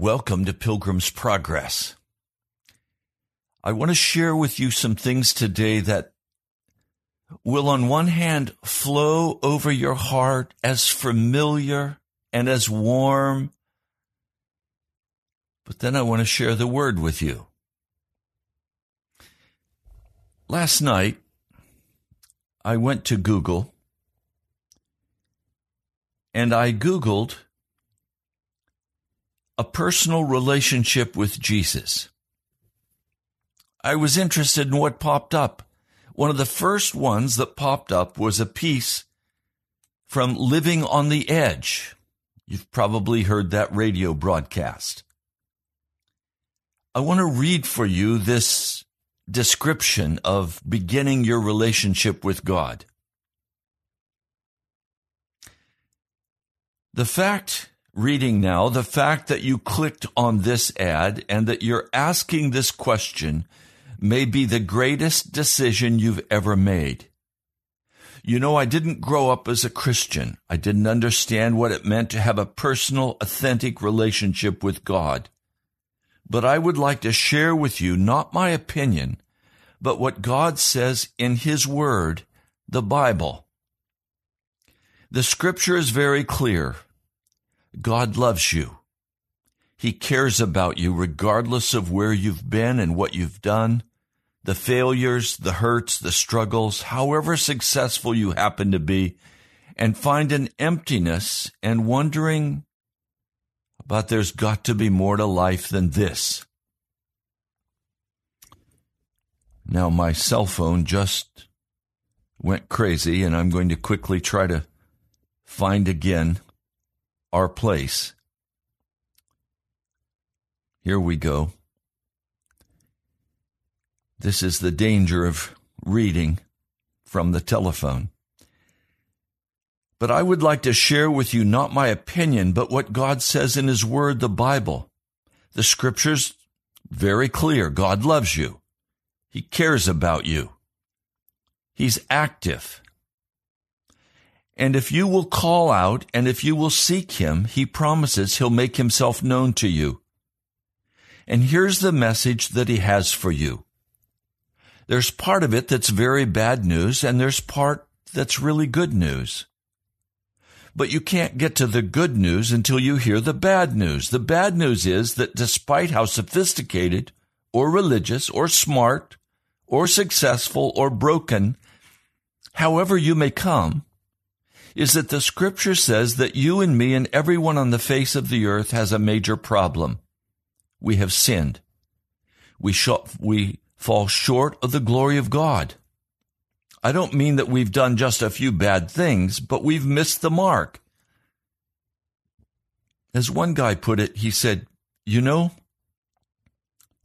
Welcome to Pilgrim's Progress. I want to share with you some things today that will, on one hand, flow over your heart as familiar and as warm. But then I want to share the word with you. Last night, I went to Google and I Googled a personal relationship with Jesus. I was interested in what popped up. One of the first ones that popped up was a piece from Living on the Edge. You've probably heard that radio broadcast. I want to read for you this description of beginning your relationship with God. The fact reading now, the fact that you clicked on this ad and that you're asking this question may be the greatest decision you've ever made. You know, I didn't grow up as a Christian. I didn't understand what it meant to have a personal, authentic relationship with God. But I would like to share with you not my opinion, but what God says in His Word, the Bible. The scripture is very clear. God loves you. He cares about you regardless of where you've been and what you've done, the failures, the hurts, the struggles, however successful you happen to be, and find an emptiness and wondering about there's got to be more to life than this. Now, my cell phone just went crazy, and I'm going to quickly try to find again our place. Here we go. This is the danger of reading from the telephone. But I would like to share with you not my opinion, but what God says in His Word, the Bible. The Scriptures, very clear. God loves you. He cares about you. He's active. And if you will call out and if you will seek him, he promises he'll make himself known to you. And here's the message that he has for you. There's part of it that's very bad news and there's part that's really good news. But you can't get to the good news until you hear the bad news. The bad news is that despite how sophisticated or religious or smart or successful or broken, however you may come, is that the scripture says that you and me and everyone on the face of the earth has a major problem. We have sinned. We, sh- we fall short of the glory of God. I don't mean that we've done just a few bad things, but we've missed the mark. As one guy put it, he said, You know,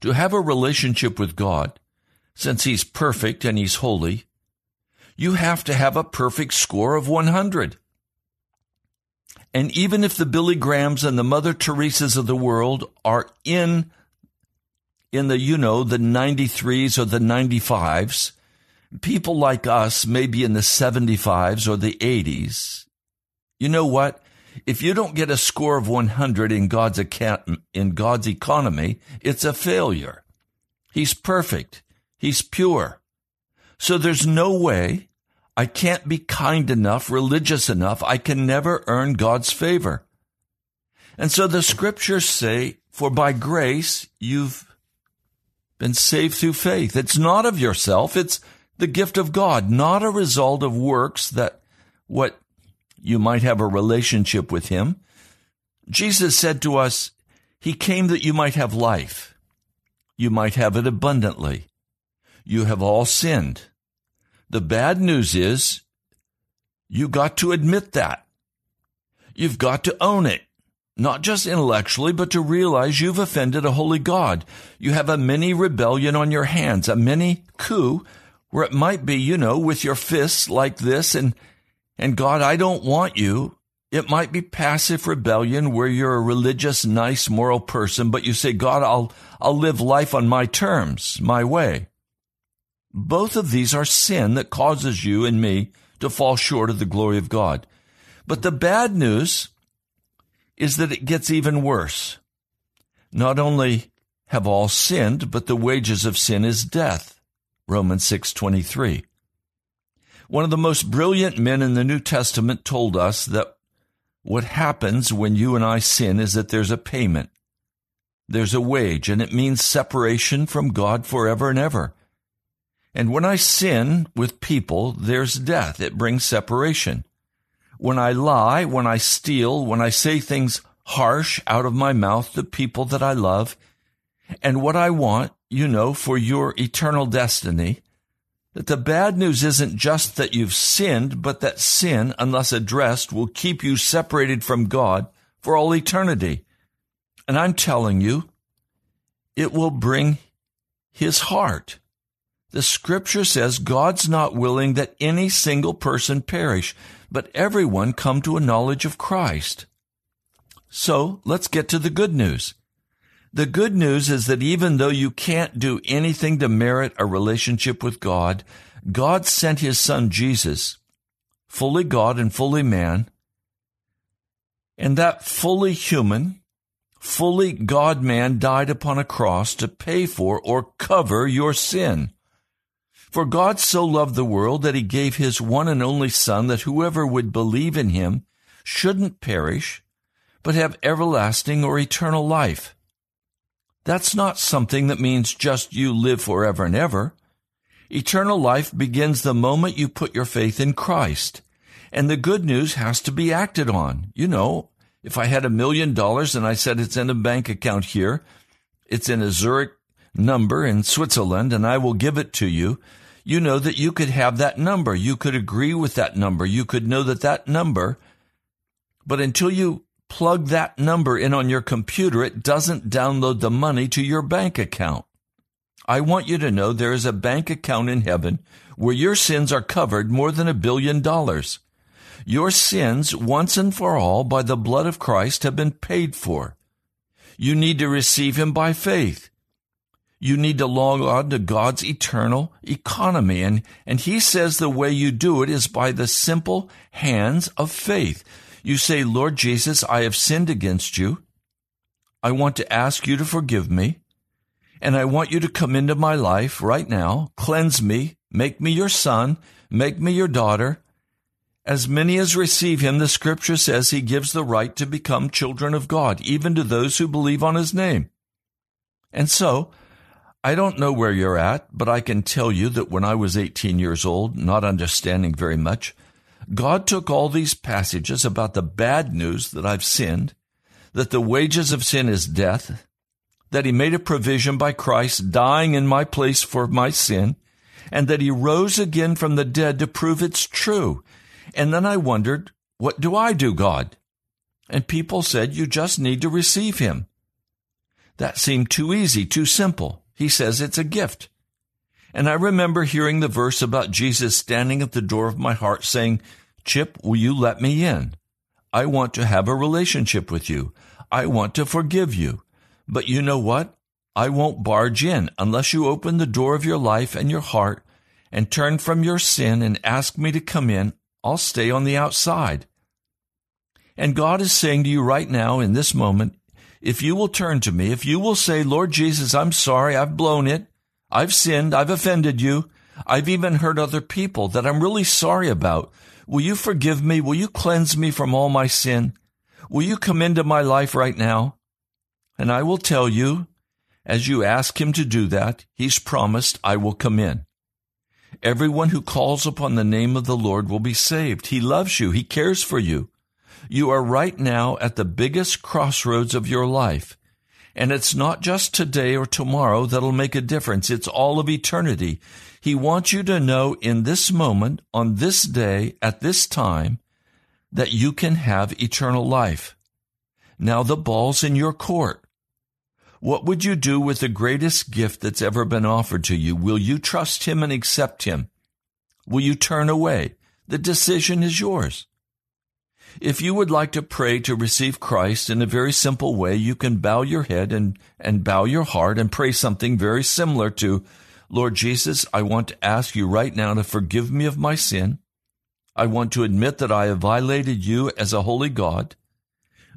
to have a relationship with God, since He's perfect and He's holy, you have to have a perfect score of 100. And even if the Billy Grahams and the Mother Teresas of the world are in, in the, you know, the 93s or the 95s, people like us may be in the 75s or the 80s. You know what? If you don't get a score of 100 in God's account, in God's economy, it's a failure. He's perfect. He's pure. So there's no way I can't be kind enough, religious enough. I can never earn God's favor. And so the scriptures say, for by grace you've been saved through faith. It's not of yourself. It's the gift of God, not a result of works that what you might have a relationship with him. Jesus said to us, he came that you might have life. You might have it abundantly. You have all sinned. The bad news is you got to admit that. You've got to own it. Not just intellectually, but to realize you've offended a holy God. You have a mini rebellion on your hands, a mini coup where it might be, you know, with your fists like this and, and God, I don't want you. It might be passive rebellion where you're a religious, nice, moral person, but you say, God, I'll, I'll live life on my terms, my way. Both of these are sin that causes you and me to fall short of the glory of God. But the bad news is that it gets even worse. Not only have all sinned, but the wages of sin is death. Romans 6:23. One of the most brilliant men in the New Testament told us that what happens when you and I sin is that there's a payment. There's a wage, and it means separation from God forever and ever. And when I sin with people, there's death. It brings separation. When I lie, when I steal, when I say things harsh out of my mouth to people that I love, and what I want, you know, for your eternal destiny, that the bad news isn't just that you've sinned, but that sin, unless addressed, will keep you separated from God for all eternity. And I'm telling you, it will bring his heart. The scripture says God's not willing that any single person perish, but everyone come to a knowledge of Christ. So let's get to the good news. The good news is that even though you can't do anything to merit a relationship with God, God sent his son Jesus, fully God and fully man, and that fully human, fully God man died upon a cross to pay for or cover your sin. For God so loved the world that he gave his one and only son that whoever would believe in him shouldn't perish, but have everlasting or eternal life. That's not something that means just you live forever and ever. Eternal life begins the moment you put your faith in Christ. And the good news has to be acted on. You know, if I had a million dollars and I said it's in a bank account here, it's in a Zurich number in Switzerland and I will give it to you, you know that you could have that number. You could agree with that number. You could know that that number, but until you plug that number in on your computer, it doesn't download the money to your bank account. I want you to know there is a bank account in heaven where your sins are covered more than a billion dollars. Your sins, once and for all, by the blood of Christ, have been paid for. You need to receive Him by faith. You need to log on to God's eternal economy. And, and He says the way you do it is by the simple hands of faith. You say, Lord Jesus, I have sinned against you. I want to ask you to forgive me. And I want you to come into my life right now, cleanse me, make me your son, make me your daughter. As many as receive him, the scripture says he gives the right to become children of God, even to those who believe on his name. And so, I don't know where you're at, but I can tell you that when I was 18 years old, not understanding very much, God took all these passages about the bad news that I've sinned, that the wages of sin is death, that he made a provision by Christ dying in my place for my sin, and that he rose again from the dead to prove it's true. And then I wondered, what do I do, God? And people said, you just need to receive him. That seemed too easy, too simple. He says it's a gift. And I remember hearing the verse about Jesus standing at the door of my heart saying, Chip, will you let me in? I want to have a relationship with you. I want to forgive you. But you know what? I won't barge in unless you open the door of your life and your heart and turn from your sin and ask me to come in. I'll stay on the outside. And God is saying to you right now in this moment, if you will turn to me, if you will say, Lord Jesus, I'm sorry, I've blown it. I've sinned. I've offended you. I've even hurt other people that I'm really sorry about. Will you forgive me? Will you cleanse me from all my sin? Will you come into my life right now? And I will tell you, as you ask him to do that, he's promised, I will come in. Everyone who calls upon the name of the Lord will be saved. He loves you. He cares for you. You are right now at the biggest crossroads of your life. And it's not just today or tomorrow that'll make a difference. It's all of eternity. He wants you to know in this moment, on this day, at this time, that you can have eternal life. Now the ball's in your court. What would you do with the greatest gift that's ever been offered to you? Will you trust Him and accept Him? Will you turn away? The decision is yours. If you would like to pray to receive Christ in a very simple way, you can bow your head and, and bow your heart and pray something very similar to, Lord Jesus, I want to ask you right now to forgive me of my sin. I want to admit that I have violated you as a holy God.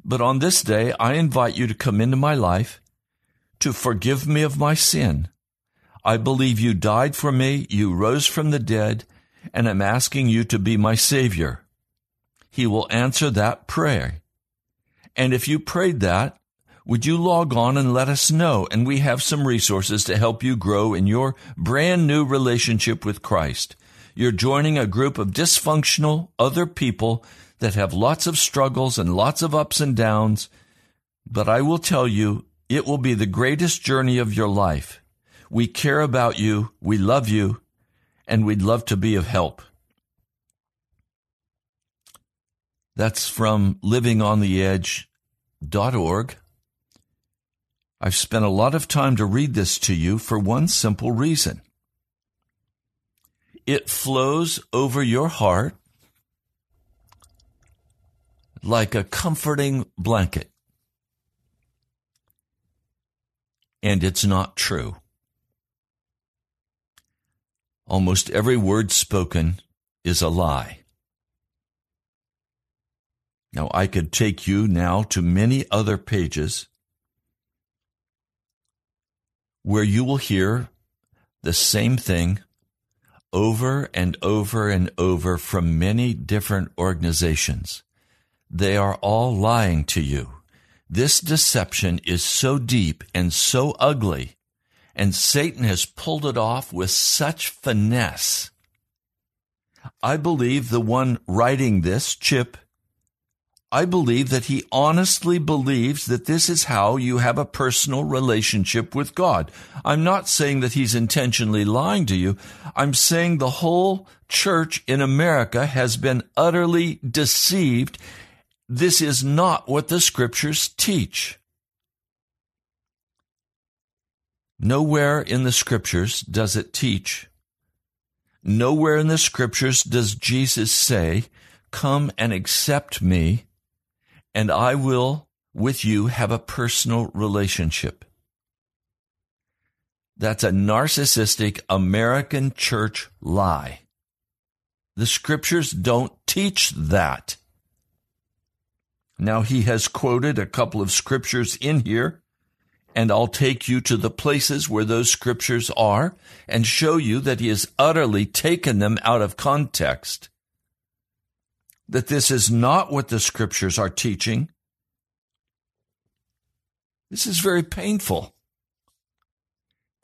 But on this day, I invite you to come into my life to forgive me of my sin. I believe you died for me, you rose from the dead, and I'm asking you to be my Savior. He will answer that prayer. And if you prayed that, would you log on and let us know? And we have some resources to help you grow in your brand new relationship with Christ. You're joining a group of dysfunctional other people that have lots of struggles and lots of ups and downs. But I will tell you, it will be the greatest journey of your life. We care about you. We love you and we'd love to be of help. That's from livingontheedge.org. I've spent a lot of time to read this to you for one simple reason. It flows over your heart like a comforting blanket. And it's not true. Almost every word spoken is a lie. Now, I could take you now to many other pages where you will hear the same thing over and over and over from many different organizations. They are all lying to you. This deception is so deep and so ugly, and Satan has pulled it off with such finesse. I believe the one writing this, Chip, I believe that he honestly believes that this is how you have a personal relationship with God. I'm not saying that he's intentionally lying to you. I'm saying the whole church in America has been utterly deceived. This is not what the scriptures teach. Nowhere in the scriptures does it teach. Nowhere in the scriptures does Jesus say, Come and accept me and I will, with you, have a personal relationship. That's a narcissistic American church lie. The scriptures don't teach that. Now, he has quoted a couple of scriptures in here, and I'll take you to the places where those scriptures are and show you that he has utterly taken them out of context that this is not what the scriptures are teaching. This is very painful.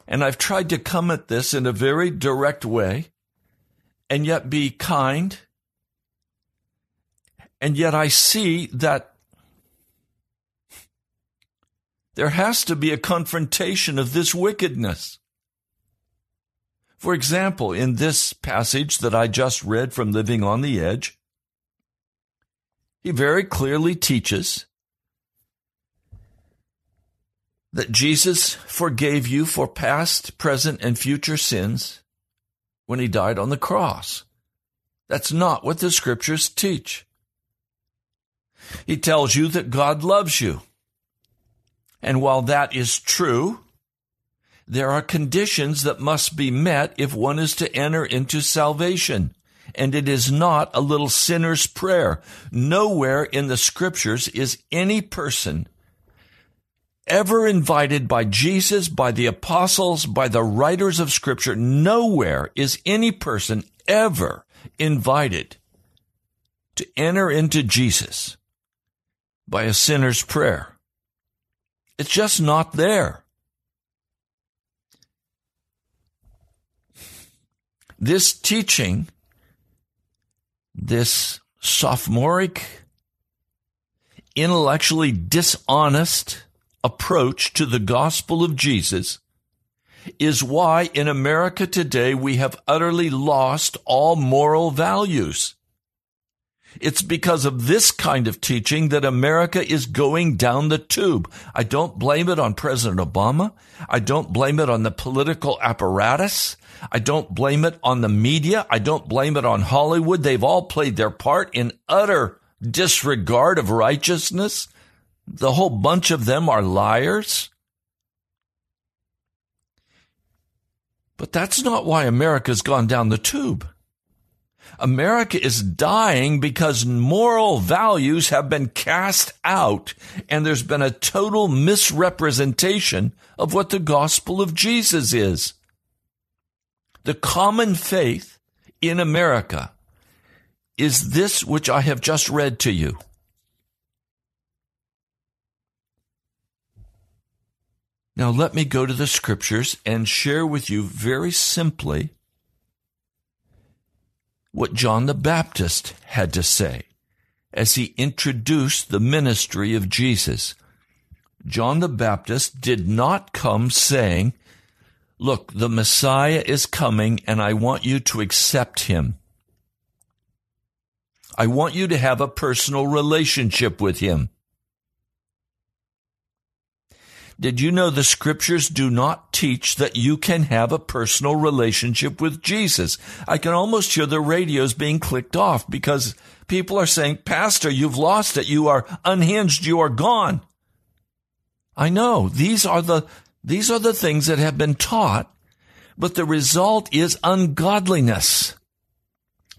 And I've tried to come at this in a very direct way and yet be kind. And yet I see that there has to be a confrontation of this wickedness. For example, in this passage that I just read from Living on the Edge, he very clearly teaches that Jesus forgave you for past, present, and future sins when he died on the cross. That's not what the scriptures teach. He tells you that God loves you. And while that is true, there are conditions that must be met if one is to enter into salvation and it is not a little sinner's prayer. Nowhere in the scriptures is any person ever invited by Jesus, by the apostles, by the writers of scripture. Nowhere is any person ever invited to enter into Jesus by a sinner's prayer. It's just not there. This teaching this sophomoric, intellectually dishonest approach to the gospel of Jesus is why in America today we have utterly lost all moral values. It's because of this kind of teaching that America is going down the tube. I don't blame it on President Obama. I don't blame it on the political apparatus. I don't blame it on the media. I don't blame it on Hollywood. They've all played their part in utter disregard of righteousness. The whole bunch of them are liars. But that's not why America's gone down the tube. America is dying because moral values have been cast out and there's been a total misrepresentation of what the gospel of Jesus is. The common faith in America is this which I have just read to you. Now, let me go to the scriptures and share with you very simply what John the Baptist had to say as he introduced the ministry of Jesus. John the Baptist did not come saying, Look, the Messiah is coming and I want you to accept him. I want you to have a personal relationship with him. Did you know the scriptures do not teach that you can have a personal relationship with Jesus? I can almost hear the radios being clicked off because people are saying, Pastor, you've lost it. You are unhinged. You are gone. I know these are the, these are the things that have been taught, but the result is ungodliness.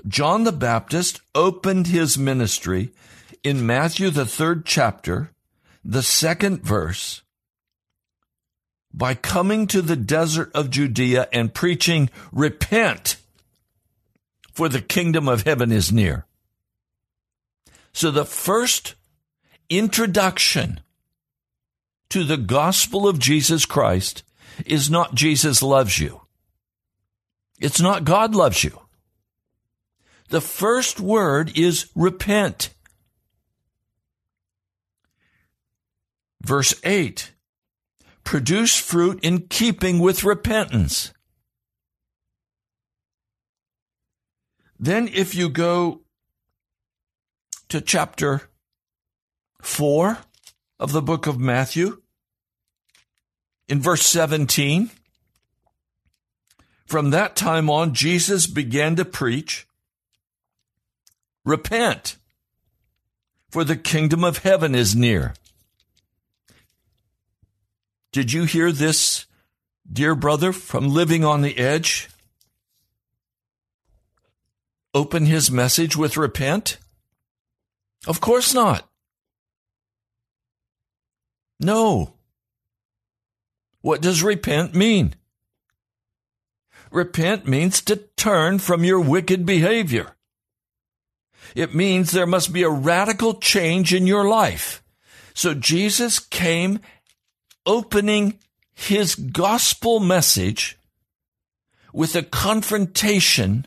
John the Baptist opened his ministry in Matthew, the third chapter, the second verse, by coming to the desert of Judea and preaching, Repent, for the kingdom of heaven is near. So the first introduction to the gospel of Jesus Christ is not Jesus loves you. It's not God loves you. The first word is repent. Verse 8 produce fruit in keeping with repentance. Then, if you go to chapter 4 of the book of Matthew, in verse 17, from that time on, Jesus began to preach, Repent, for the kingdom of heaven is near. Did you hear this, dear brother, from Living on the Edge? Open his message with repent? Of course not. No. What does repent mean? Repent means to turn from your wicked behavior. It means there must be a radical change in your life. So Jesus came opening his gospel message with a confrontation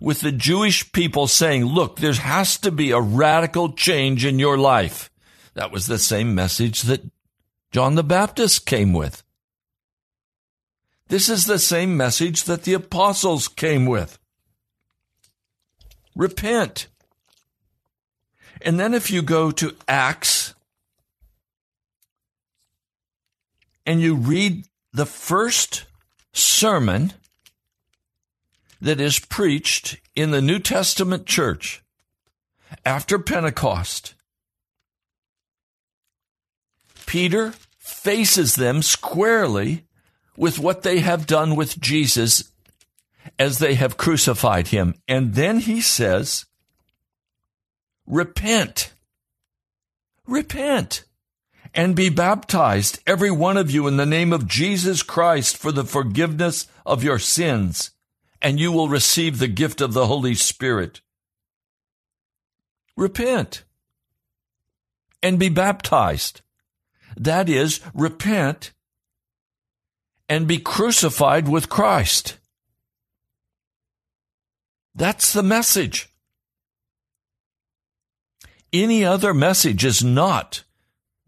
with the Jewish people saying, look, there has to be a radical change in your life. That was the same message that John the Baptist came with. This is the same message that the apostles came with. Repent. And then if you go to Acts and you read the first sermon that is preached in the New Testament church after Pentecost, Peter faces them squarely with what they have done with Jesus as they have crucified him. And then he says, Repent. Repent and be baptized, every one of you, in the name of Jesus Christ for the forgiveness of your sins, and you will receive the gift of the Holy Spirit. Repent and be baptized. That is, repent and be crucified with Christ. That's the message. Any other message is not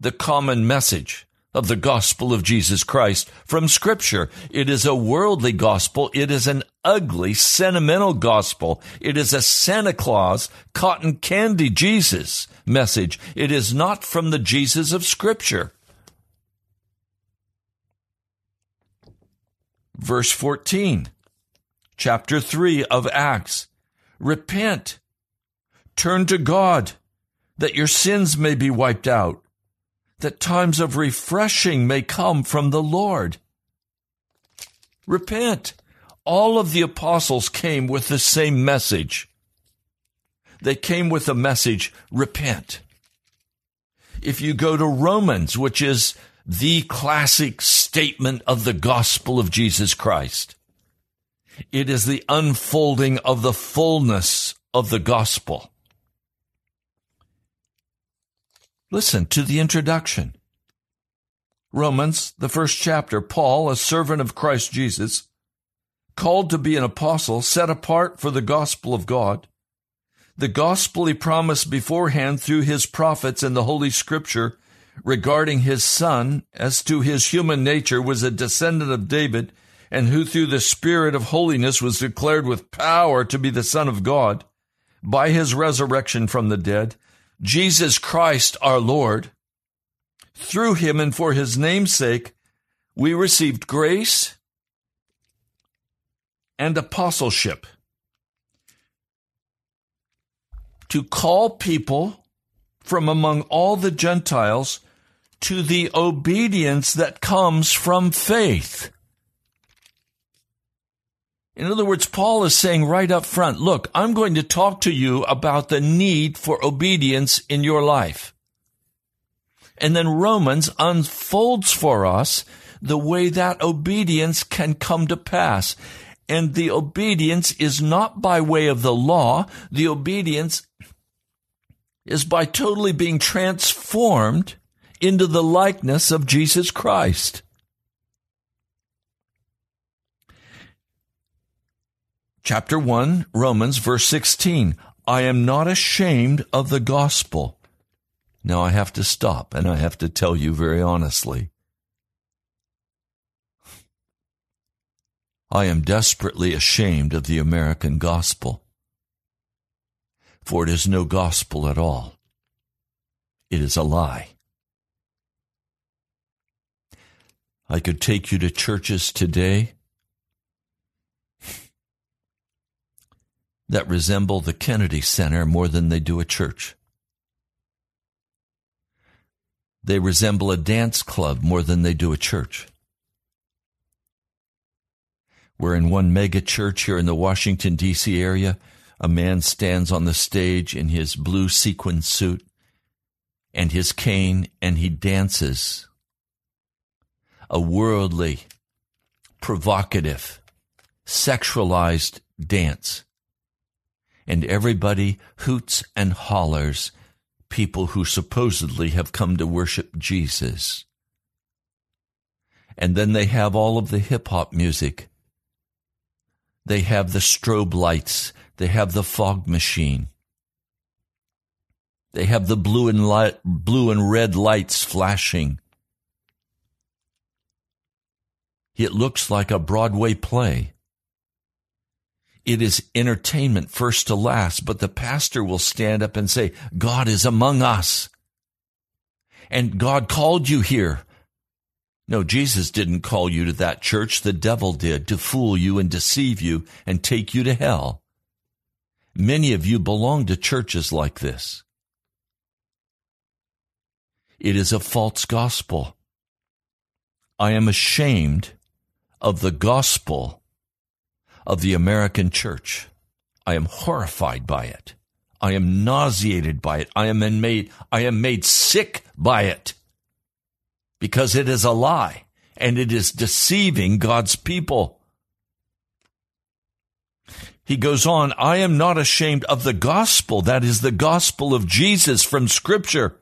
the common message of the gospel of Jesus Christ from scripture. It is a worldly gospel. It is an ugly, sentimental gospel. It is a Santa Claus, cotton candy Jesus message. It is not from the Jesus of Scripture. Verse 14, chapter 3 of Acts. Repent, turn to God, that your sins may be wiped out, that times of refreshing may come from the Lord. Repent. All of the apostles came with the same message. They came with the message, repent. If you go to Romans, which is the classic statement of the gospel of Jesus Christ, it is the unfolding of the fullness of the gospel. Listen to the introduction. Romans, the first chapter, Paul, a servant of Christ Jesus, called to be an apostle, set apart for the gospel of God, the gospel he promised beforehand through his prophets in the Holy Scripture regarding his son, as to his human nature, was a descendant of David, and who through the Spirit of holiness was declared with power to be the Son of God, by his resurrection from the dead, Jesus Christ our Lord through him and for his name's sake, we received grace and apostleship to call people from among all the Gentiles to the obedience that comes from faith. In other words, Paul is saying right up front, look, I'm going to talk to you about the need for obedience in your life. And then Romans unfolds for us the way that obedience can come to pass. And the obedience is not by way of the law. The obedience is by totally being transformed into the likeness of Jesus Christ. Chapter 1, Romans, verse 16. I am not ashamed of the gospel now I have to stop and I have to tell you very honestly. I am desperately ashamed of the American gospel, for it is no gospel at all. It is a lie. I could take you to churches today that resemble the Kennedy Center more than they do a church. They resemble a dance club more than they do a church. We're in one mega church here in the Washington, D.C. area. A man stands on the stage in his blue sequin suit and his cane, and he dances. A worldly, provocative, sexualized dance. And everybody hoots and hollers people who supposedly have come to worship Jesus. And then they have all of the hip hop music. They have the strobe lights. They have the fog machine. They have the blue and light, blue and red lights flashing. It looks like a Broadway play. It is entertainment first to last, but the pastor will stand up and say, God is among us. And God called you here. No, Jesus didn't call you to that church. The devil did to fool you and deceive you and take you to hell. Many of you belong to churches like this. It is a false gospel. I am ashamed of the gospel of the American church. I am horrified by it. I am nauseated by it. I am made, I am made sick by it because it is a lie and it is deceiving God's people. He goes on, I am not ashamed of the gospel. That is the gospel of Jesus from scripture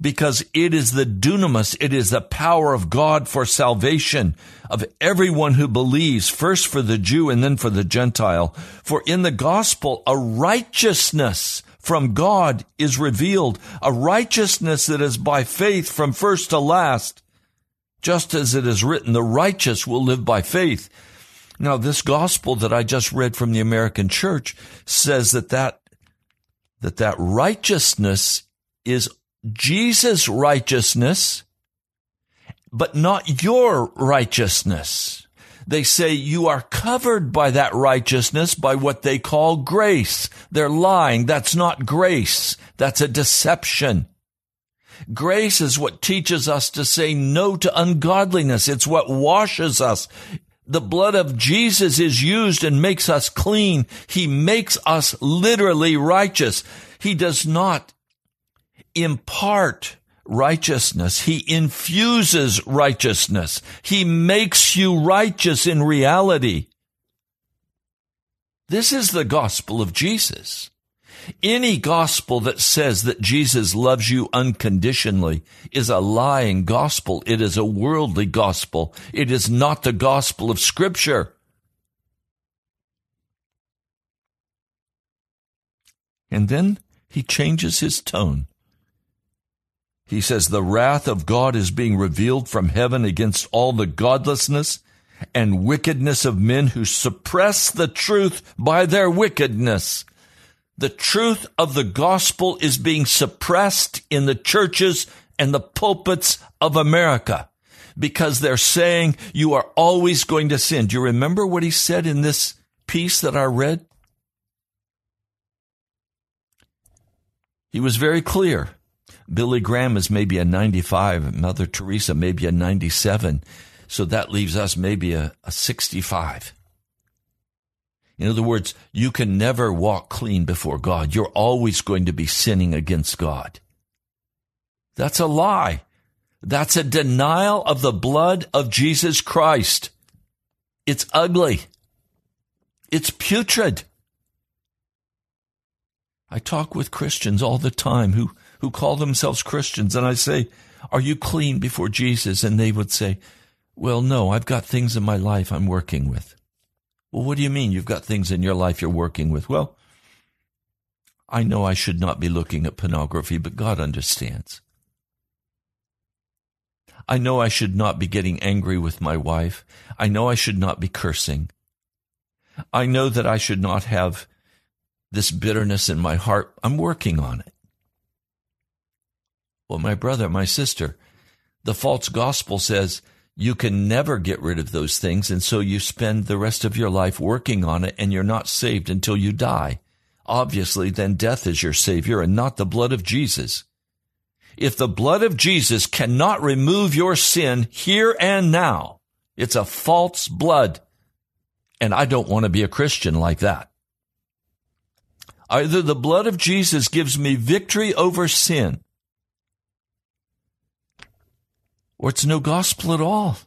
because it is the dunamis, it is the power of God for salvation of everyone who believes, first for the Jew and then for the Gentile. For in the gospel, a righteousness from God is revealed, a righteousness that is by faith from first to last. Just as it is written, the righteous will live by faith. Now, this gospel that I just read from the American church says that that, that, that righteousness is Jesus' righteousness, but not your righteousness. They say you are covered by that righteousness by what they call grace. They're lying. That's not grace. That's a deception. Grace is what teaches us to say no to ungodliness. It's what washes us. The blood of Jesus is used and makes us clean. He makes us literally righteous. He does not impart righteousness. He infuses righteousness. He makes you righteous in reality. This is the gospel of Jesus. Any gospel that says that Jesus loves you unconditionally is a lying gospel. It is a worldly gospel. It is not the gospel of Scripture. And then he changes his tone. He says, The wrath of God is being revealed from heaven against all the godlessness and wickedness of men who suppress the truth by their wickedness the truth of the gospel is being suppressed in the churches and the pulpits of America because they're saying you are always going to sin. Do you remember what he said in this piece that I read? He was very clear. Billy Graham is maybe a 95, Mother Teresa maybe a 97. So that leaves us maybe a, a 65. In other words, you can never walk clean before God. You're always going to be sinning against God. That's a lie. That's a denial of the blood of Jesus Christ. It's ugly. It's putrid. I talk with Christians all the time who, who call themselves Christians, and I say, Are you clean before Jesus? And they would say, Well, no, I've got things in my life I'm working with. Well, what do you mean you've got things in your life you're working with? Well, I know I should not be looking at pornography, but God understands. I know I should not be getting angry with my wife. I know I should not be cursing. I know that I should not have this bitterness in my heart. I'm working on it. Well, my brother, my sister, the false gospel says you can never get rid of those things. And so you spend the rest of your life working on it and you're not saved until you die. Obviously, then death is your savior and not the blood of Jesus. If the blood of Jesus cannot remove your sin here and now, it's a false blood. And I don't want to be a Christian like that. Either the blood of Jesus gives me victory over sin or it's no gospel at all.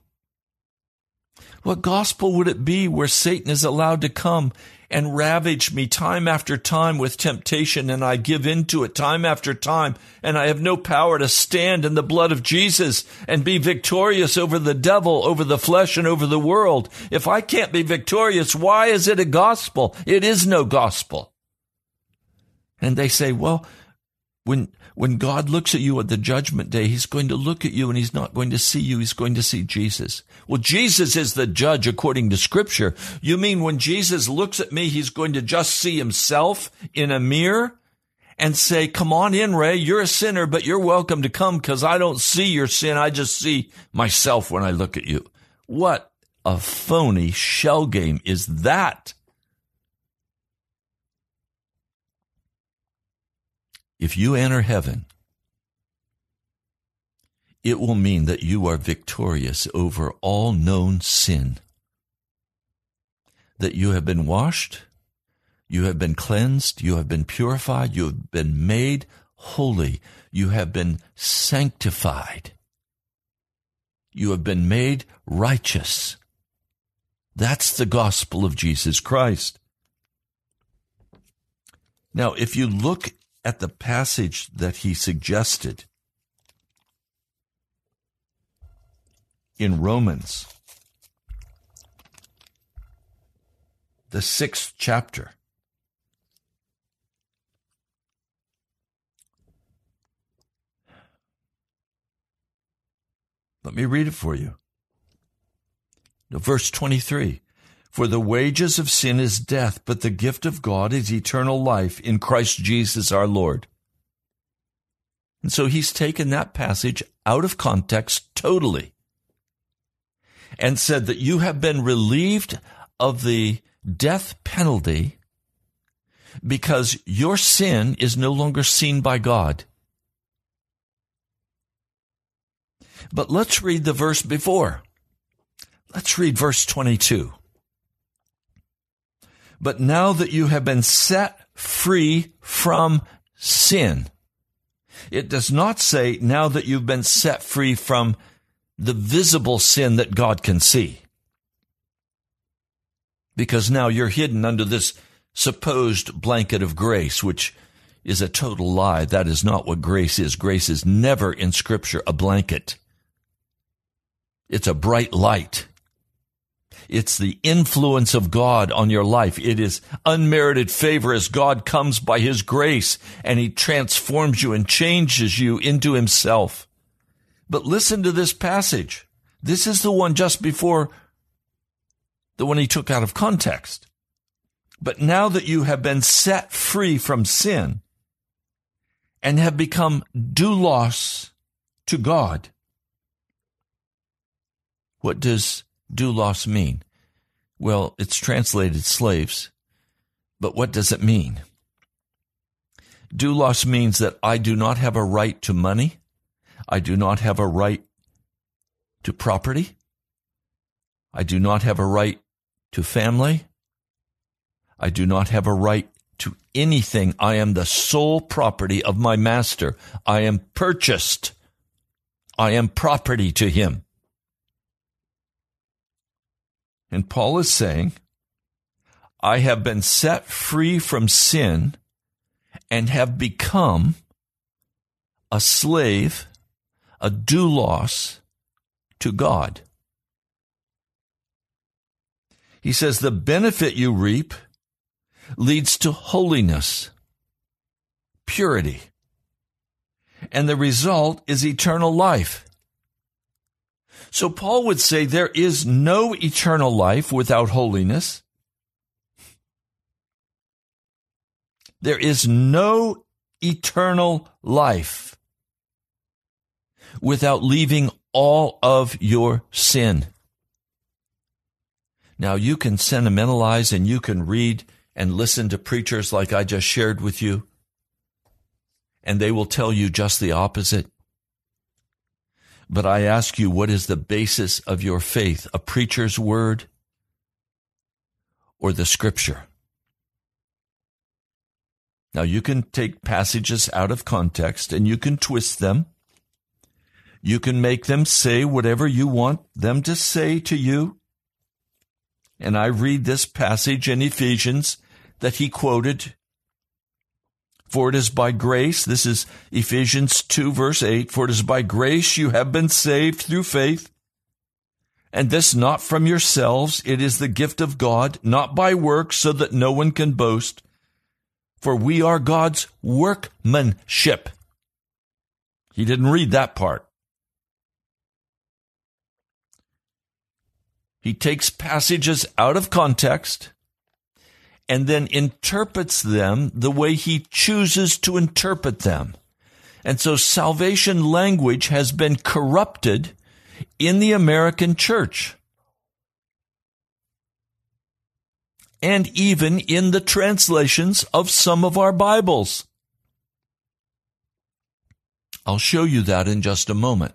What gospel would it be where Satan is allowed to come and ravage me time after time with temptation and I give in to it time after time and I have no power to stand in the blood of Jesus and be victorious over the devil, over the flesh and over the world? If I can't be victorious, why is it a gospel? It is no gospel. And they say, well, when when God looks at you at the judgment day, he's going to look at you and he's not going to see you. He's going to see Jesus. Well, Jesus is the judge according to scripture. You mean when Jesus looks at me, he's going to just see himself in a mirror and say, come on in, Ray. You're a sinner, but you're welcome to come because I don't see your sin. I just see myself when I look at you. What a phony shell game is that? If you enter heaven, it will mean that you are victorious over all known sin. That you have been washed, you have been cleansed, you have been purified, you have been made holy, you have been sanctified, you have been made righteous. That's the gospel of Jesus Christ. Now, if you look at the passage that he suggested in Romans, the sixth chapter. Let me read it for you. Verse 23 For the wages of sin is death, but the gift of God is eternal life in Christ Jesus our Lord. And so he's taken that passage out of context totally and said that you have been relieved of the death penalty because your sin is no longer seen by God. But let's read the verse before. Let's read verse 22. But now that you have been set free from sin, it does not say now that you've been set free from the visible sin that God can see. Because now you're hidden under this supposed blanket of grace, which is a total lie. That is not what grace is. Grace is never in Scripture a blanket. It's a bright light. It's the influence of God on your life. It is unmerited favor as God comes by His grace and He transforms you and changes you into Himself. But listen to this passage. This is the one just before the one He took out of context. But now that you have been set free from sin and have become doulos to God, what does doulos mean? Well, it's translated slaves, but what does it mean? Doulos means that I do not have a right to money. I do not have a right to property. I do not have a right to family. I do not have a right to anything. I am the sole property of my master. I am purchased. I am property to him. And Paul is saying, I have been set free from sin and have become a slave, a doulos to God. He says the benefit you reap leads to holiness, purity, and the result is eternal life. So Paul would say there is no eternal life without holiness. There is no eternal life without leaving all of your sin. Now you can sentimentalize and you can read and listen to preachers like I just shared with you, and they will tell you just the opposite. But I ask you, what is the basis of your faith? A preacher's word or the scripture? Now you can take passages out of context and you can twist them. You can make them say whatever you want them to say to you. And I read this passage in Ephesians that he quoted for it is by grace, this is Ephesians 2 verse 8, for it is by grace you have been saved through faith. And this not from yourselves, it is the gift of God, not by works, so that no one can boast. For we are God's workmanship. He didn't read that part. He takes passages out of context and then interprets them the way he chooses to interpret them. And so salvation language has been corrupted in the American church. And even in the translations of some of our Bibles. I'll show you that in just a moment.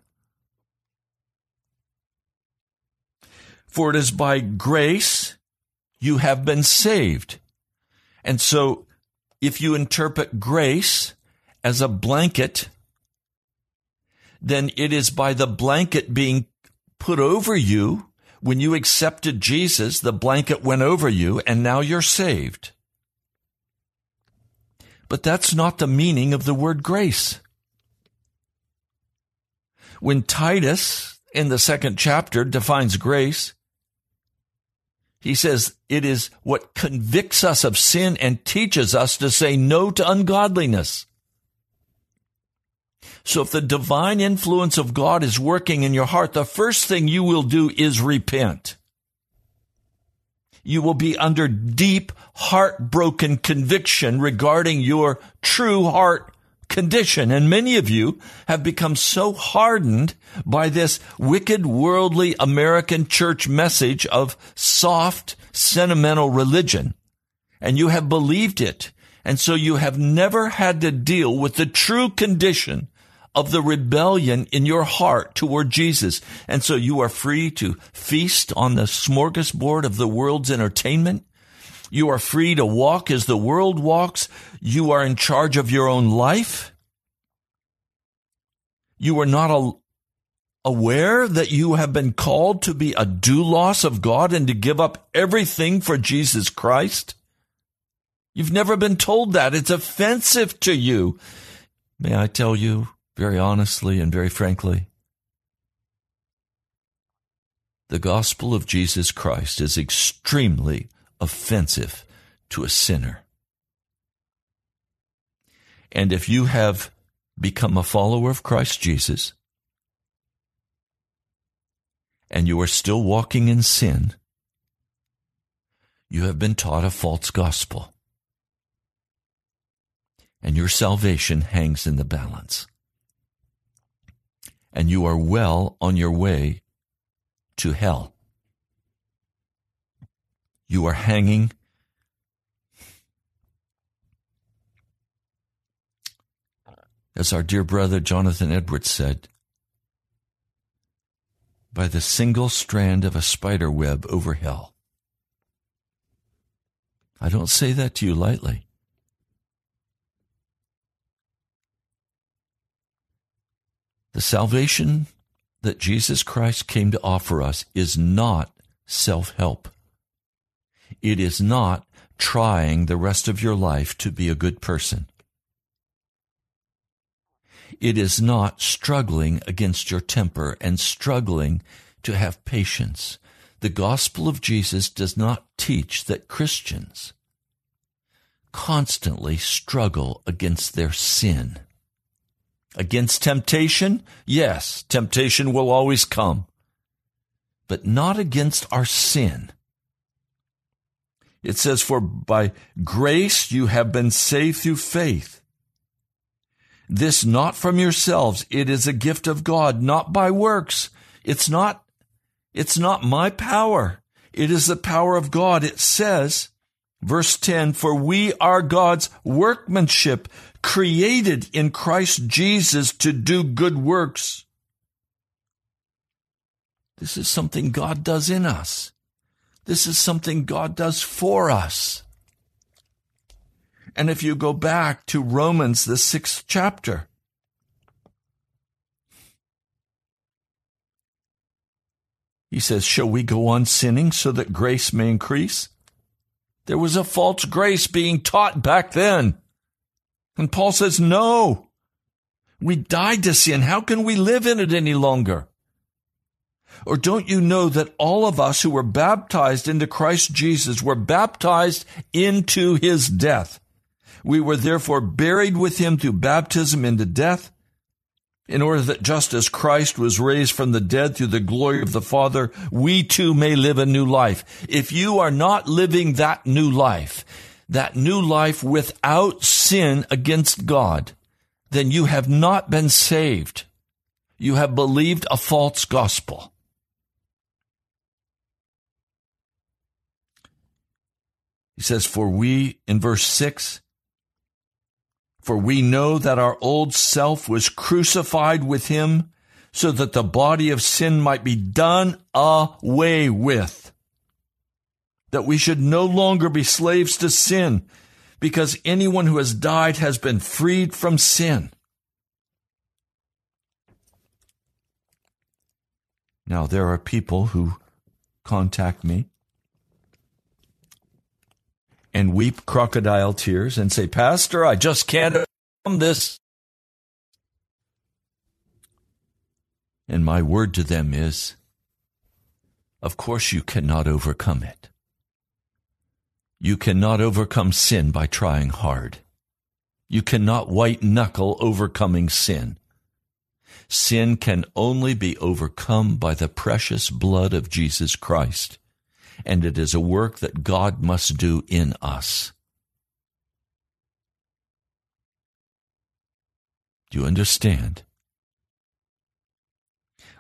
For it is by grace you have been saved and so if you interpret grace as a blanket, then it is by the blanket being put over you. When you accepted Jesus, the blanket went over you and now you're saved. But that's not the meaning of the word grace. When Titus in the second chapter defines grace, he says it is what convicts us of sin and teaches us to say no to ungodliness. So if the divine influence of God is working in your heart, the first thing you will do is repent. you will be under deep, heartbroken conviction regarding your true heart condition. And many of you have become so hardened by this wicked, worldly American church message of soft, sentimental religion. And you have believed it. And so you have never had to deal with the true condition of the rebellion in your heart toward Jesus. And so you are free to feast on the smorgasbord of the world's entertainment. You are free to walk as the world walks. You are in charge of your own life. You are not a, aware that you have been called to be a doulos of God and to give up everything for Jesus Christ. You've never been told that. It's offensive to you. May I tell you, very honestly and very frankly. The gospel of Jesus Christ is extremely offensive to a sinner. And if you have become a follower of Christ Jesus and you are still walking in sin, you have been taught a false gospel. And your salvation hangs in the balance and you are well on your way to hell. You are hanging as our dear brother Jonathan Edwards said, by the single strand of a spider web over hell. I don't say that to you lightly. The salvation that Jesus Christ came to offer us is not self help. It is not trying the rest of your life to be a good person. It is not struggling against your temper and struggling to have patience. The gospel of Jesus does not teach that Christians constantly struggle against their sin. Against temptation? Yes, temptation will always come, but not against our sin. It says, For by grace you have been saved through faith. This not from yourselves. It is a gift of God, not by works. It's not, it's not my power. It is the power of God. It says, verse 10, For we are God's workmanship, created in Christ Jesus to do good works. This is something God does in us. This is something God does for us. And if you go back to Romans, the sixth chapter, he says, Shall we go on sinning so that grace may increase? There was a false grace being taught back then. And Paul says, no, we died to sin. How can we live in it any longer? Or don't you know that all of us who were baptized into Christ Jesus were baptized into his death? We were therefore buried with him through baptism into death, in order that just as Christ was raised from the dead through the glory of the Father, we too may live a new life. If you are not living that new life, that new life without sin against God, then you have not been saved. You have believed a false gospel. He says, For we, in verse 6, for we know that our old self was crucified with him so that the body of sin might be done away with that we should no longer be slaves to sin because anyone who has died has been freed from sin. Now, there are people who contact me and weep crocodile tears and say, Pastor, I just can't overcome this. And my word to them is, of course you cannot overcome it. You cannot overcome sin by trying hard. You cannot white knuckle overcoming sin. Sin can only be overcome by the precious blood of Jesus Christ. And it is a work that God must do in us. Do you understand?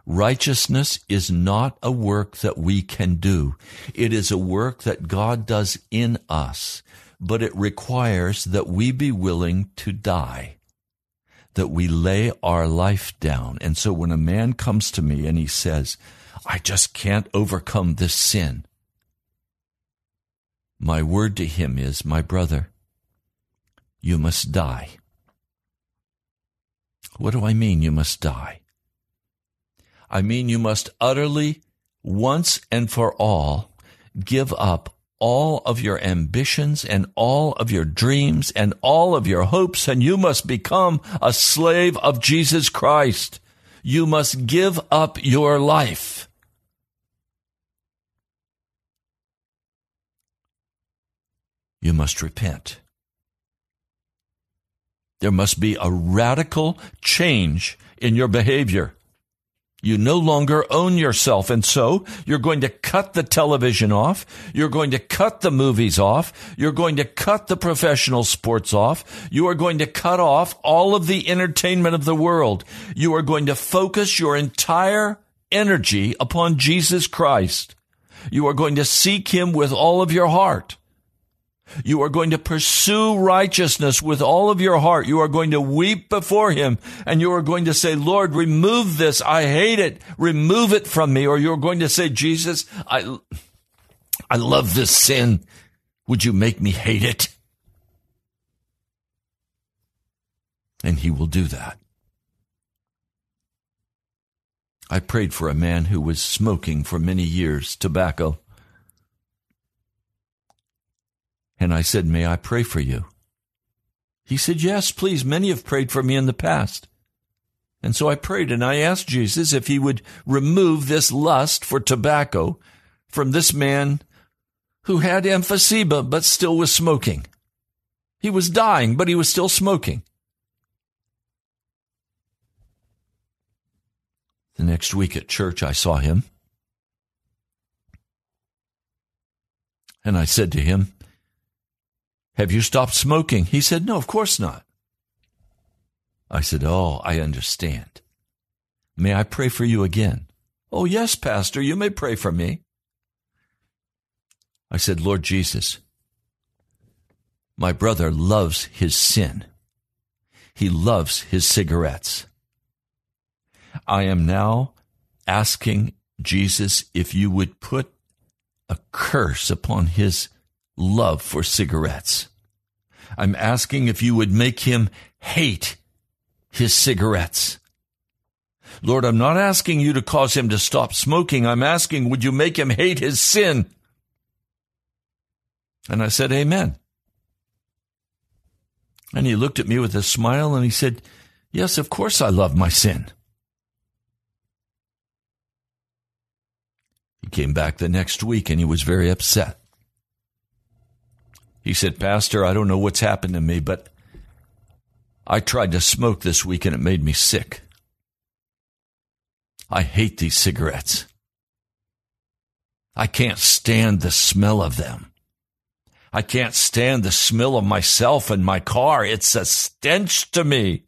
Righteousness is not a work that we can do. It is a work that God does in us, but it requires that we be willing to die, that we lay our life down. And so when a man comes to me and he says, I just can't overcome this sin, my word to him is, my brother, you must die. What do I mean you must die? I mean, you must utterly, once and for all, give up all of your ambitions and all of your dreams and all of your hopes, and you must become a slave of Jesus Christ. You must give up your life. You must repent. There must be a radical change in your behavior. You no longer own yourself. And so you're going to cut the television off. You're going to cut the movies off. You're going to cut the professional sports off. You are going to cut off all of the entertainment of the world. You are going to focus your entire energy upon Jesus Christ. You are going to seek Him with all of your heart. You are going to pursue righteousness with all of your heart. You are going to weep before him and you are going to say, Lord, remove this. I hate it. Remove it from me. Or you're going to say, Jesus, I, I love this sin. Would you make me hate it? And he will do that. I prayed for a man who was smoking for many years tobacco. And I said, May I pray for you? He said, Yes, please. Many have prayed for me in the past. And so I prayed and I asked Jesus if he would remove this lust for tobacco from this man who had emphysema but still was smoking. He was dying, but he was still smoking. The next week at church, I saw him. And I said to him, have you stopped smoking? He said, No, of course not. I said, Oh, I understand. May I pray for you again? Oh, yes, Pastor, you may pray for me. I said, Lord Jesus, my brother loves his sin. He loves his cigarettes. I am now asking Jesus if you would put a curse upon his love for cigarettes. I'm asking if you would make him hate his cigarettes. Lord, I'm not asking you to cause him to stop smoking. I'm asking, would you make him hate his sin? And I said, Amen. And he looked at me with a smile and he said, Yes, of course I love my sin. He came back the next week and he was very upset. He said, Pastor, I don't know what's happened to me, but I tried to smoke this week and it made me sick. I hate these cigarettes. I can't stand the smell of them. I can't stand the smell of myself and my car. It's a stench to me.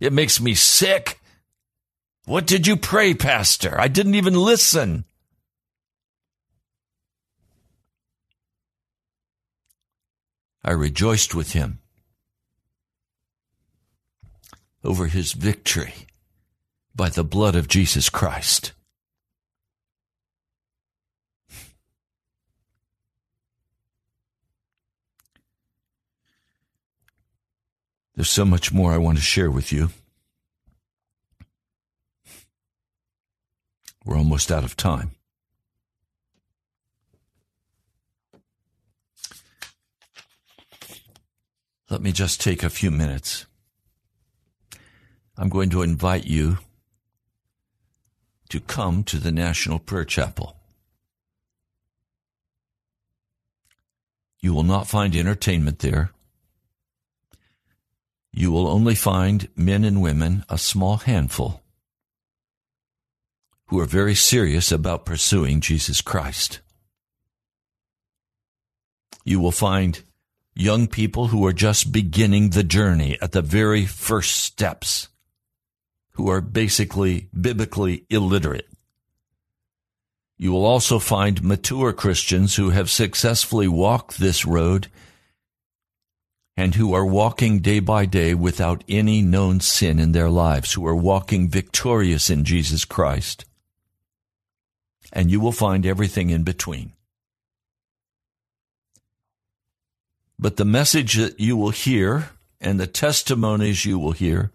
It makes me sick. What did you pray, Pastor? I didn't even listen. I rejoiced with him over his victory by the blood of Jesus Christ. There's so much more I want to share with you. We're almost out of time. Let me just take a few minutes. I'm going to invite you to come to the National Prayer Chapel. You will not find entertainment there. You will only find men and women, a small handful, who are very serious about pursuing Jesus Christ. You will find young people who are just beginning the journey at the very first steps, who are basically biblically illiterate. You will also find mature Christians who have successfully walked this road and who are walking day by day without any known sin in their lives, who are walking victorious in Jesus Christ. And you will find everything in between. But the message that you will hear and the testimonies you will hear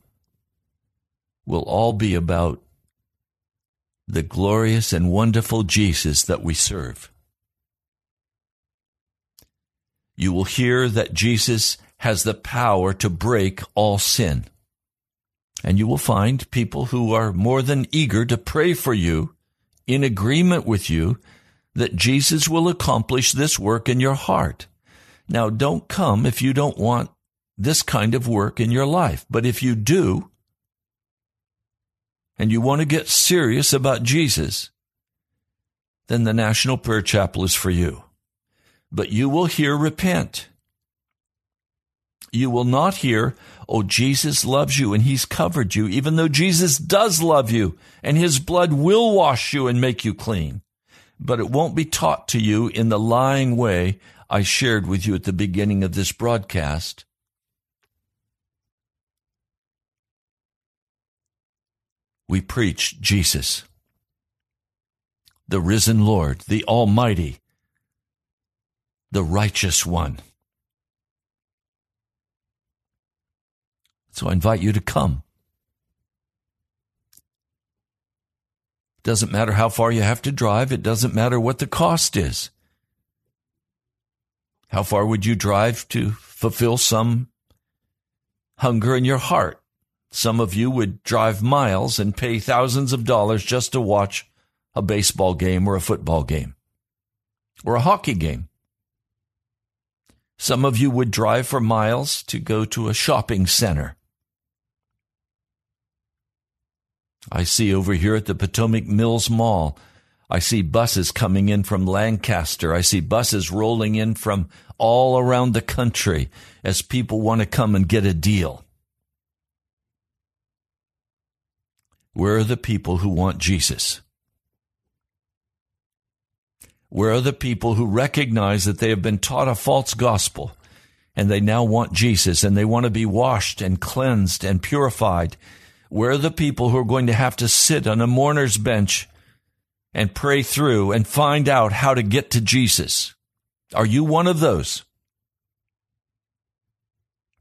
will all be about the glorious and wonderful Jesus that we serve. You will hear that Jesus has the power to break all sin. And you will find people who are more than eager to pray for you in agreement with you that Jesus will accomplish this work in your heart. Now, don't come if you don't want this kind of work in your life. But if you do, and you want to get serious about Jesus, then the National Prayer Chapel is for you. But you will hear repent. You will not hear, oh, Jesus loves you and he's covered you, even though Jesus does love you and his blood will wash you and make you clean. But it won't be taught to you in the lying way I shared with you at the beginning of this broadcast. We preach Jesus, the risen Lord, the Almighty, the righteous one. So I invite you to come. Doesn't matter how far you have to drive. It doesn't matter what the cost is. How far would you drive to fulfill some hunger in your heart? Some of you would drive miles and pay thousands of dollars just to watch a baseball game or a football game or a hockey game. Some of you would drive for miles to go to a shopping center. I see over here at the Potomac Mills Mall I see buses coming in from Lancaster. I see buses rolling in from all around the country as people want to come and get a deal. Where are the people who want Jesus? Where are the people who recognize that they have been taught a false gospel and they now want Jesus and they want to be washed and cleansed and purified? Where are the people who are going to have to sit on a mourner's bench and pray through and find out how to get to Jesus. Are you one of those?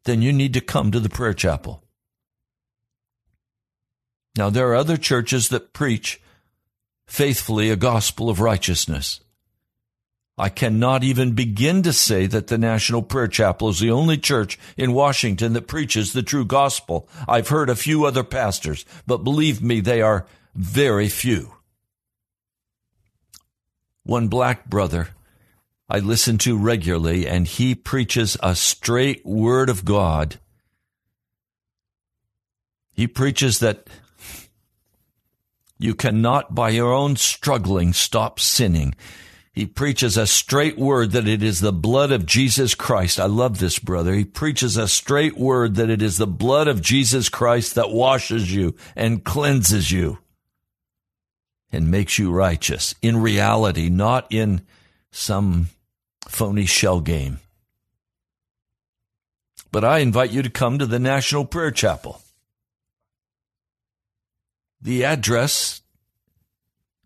Then you need to come to the prayer chapel. Now, there are other churches that preach faithfully a gospel of righteousness. I cannot even begin to say that the National Prayer Chapel is the only church in Washington that preaches the true gospel. I've heard a few other pastors, but believe me, they are very few one black brother I listen to regularly, and he preaches a straight word of God. He preaches that you cannot, by your own struggling, stop sinning. He preaches a straight word that it is the blood of Jesus Christ. I love this brother. He preaches a straight word that it is the blood of Jesus Christ that washes you and cleanses you and makes you righteous in reality, not in some phony shell game. But I invite you to come to the National Prayer Chapel. The address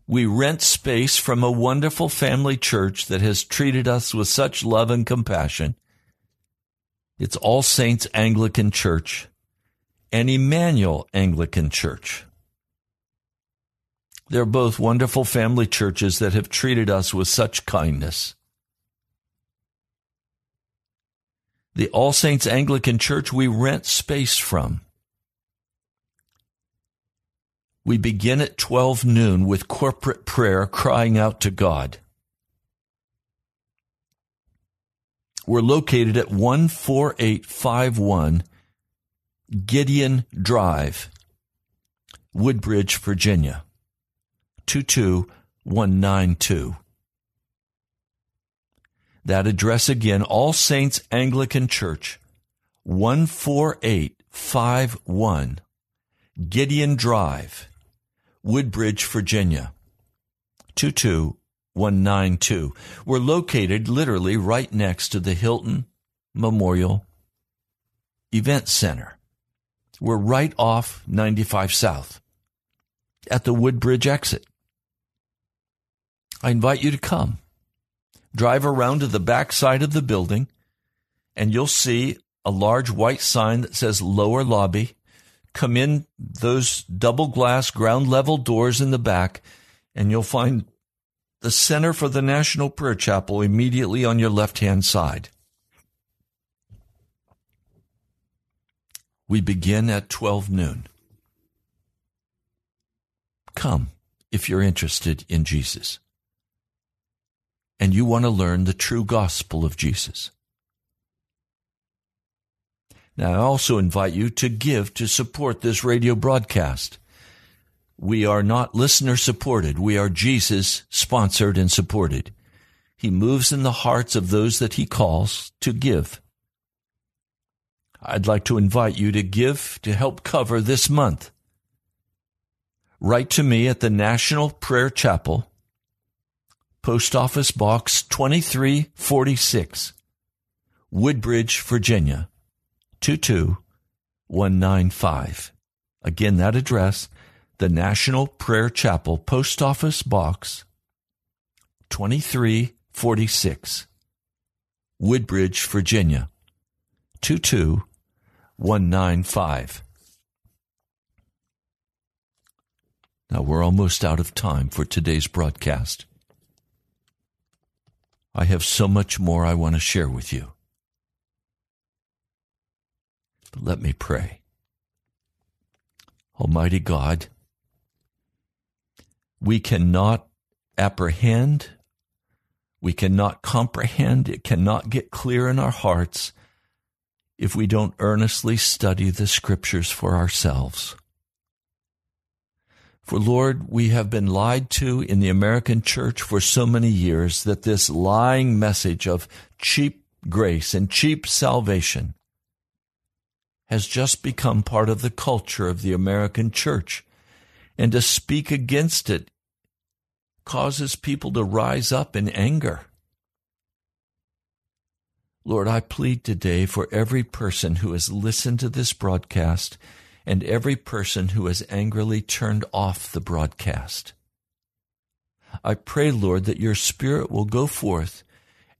we rent space from a wonderful family church that has treated us with such love and compassion. It's All Saints Anglican Church and Emmanuel Anglican Church. They're both wonderful family churches that have treated us with such kindness. The All Saints Anglican Church we rent space from. We begin at 12 noon with corporate prayer crying out to God. We're located at 14851 Gideon Drive, Woodbridge, Virginia. 22192. That address again, All Saints Anglican Church, 14851 Gideon Drive, Woodbridge, Virginia, 22192. We're located literally right next to the Hylton Memorial Event Center. We're right off 95 South at the Woodbridge exit. I invite you to come. Drive around to the back side of the building and you'll see a large white sign that says lower lobby. Come in those double glass ground level doors in the back and you'll find the Center for the National Prayer Chapel immediately on your left hand side. We begin at 12 noon. Come if you're interested in Jesus and you want to learn the true gospel of Jesus. Now, I also invite you to give to support this radio broadcast. We are not listener supported. We are Jesus sponsored and supported. He moves in the hearts of those that he calls to give. I'd like to invite you to give to help cover this month. Write to me at the National Prayer Chapel, Post Office Box 2346, Woodbridge, Virginia 22195. Again, that address, the National Prayer Chapel, Post Office Box 2346, Woodbridge, Virginia 22195. Now we're almost out of time for today's broadcast. I have so much more I want to share with you. But let me pray. Almighty God, we cannot apprehend, we cannot comprehend, it cannot get clear in our hearts if we don't earnestly study the scriptures for ourselves. For Lord, we have been lied to in the American church for so many years that this lying message of cheap grace and cheap salvation has just become part of the culture of the American church. And to speak against it causes people to rise up in anger. Lord, I plead today for every person who has listened to this broadcast and every person who has angrily turned off the broadcast. I pray, Lord, that your Spirit will go forth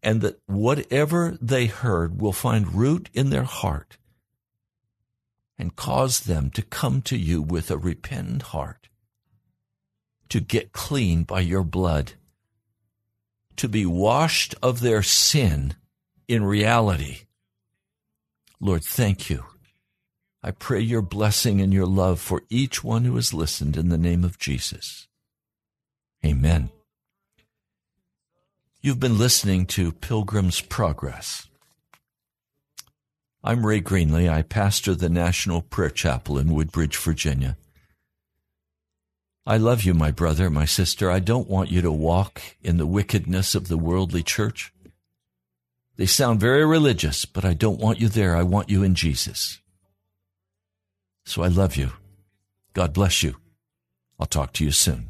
and that whatever they heard will find root in their heart and cause them to come to you with a repentant heart, to get clean by your blood, to be washed of their sin in reality. Lord, thank you I pray your blessing and your love for each one who has listened in the name of Jesus. Amen. You've been listening to Pilgrim's Progress. I'm Ray Greenley. I pastor the National Prayer Chapel in Woodbridge, Virginia. I love you, my brother, my sister. I don't want you to walk in the wickedness of the worldly church. They sound very religious, but I don't want you there. I want you in Jesus. So I love you. God bless you. I'll talk to you soon.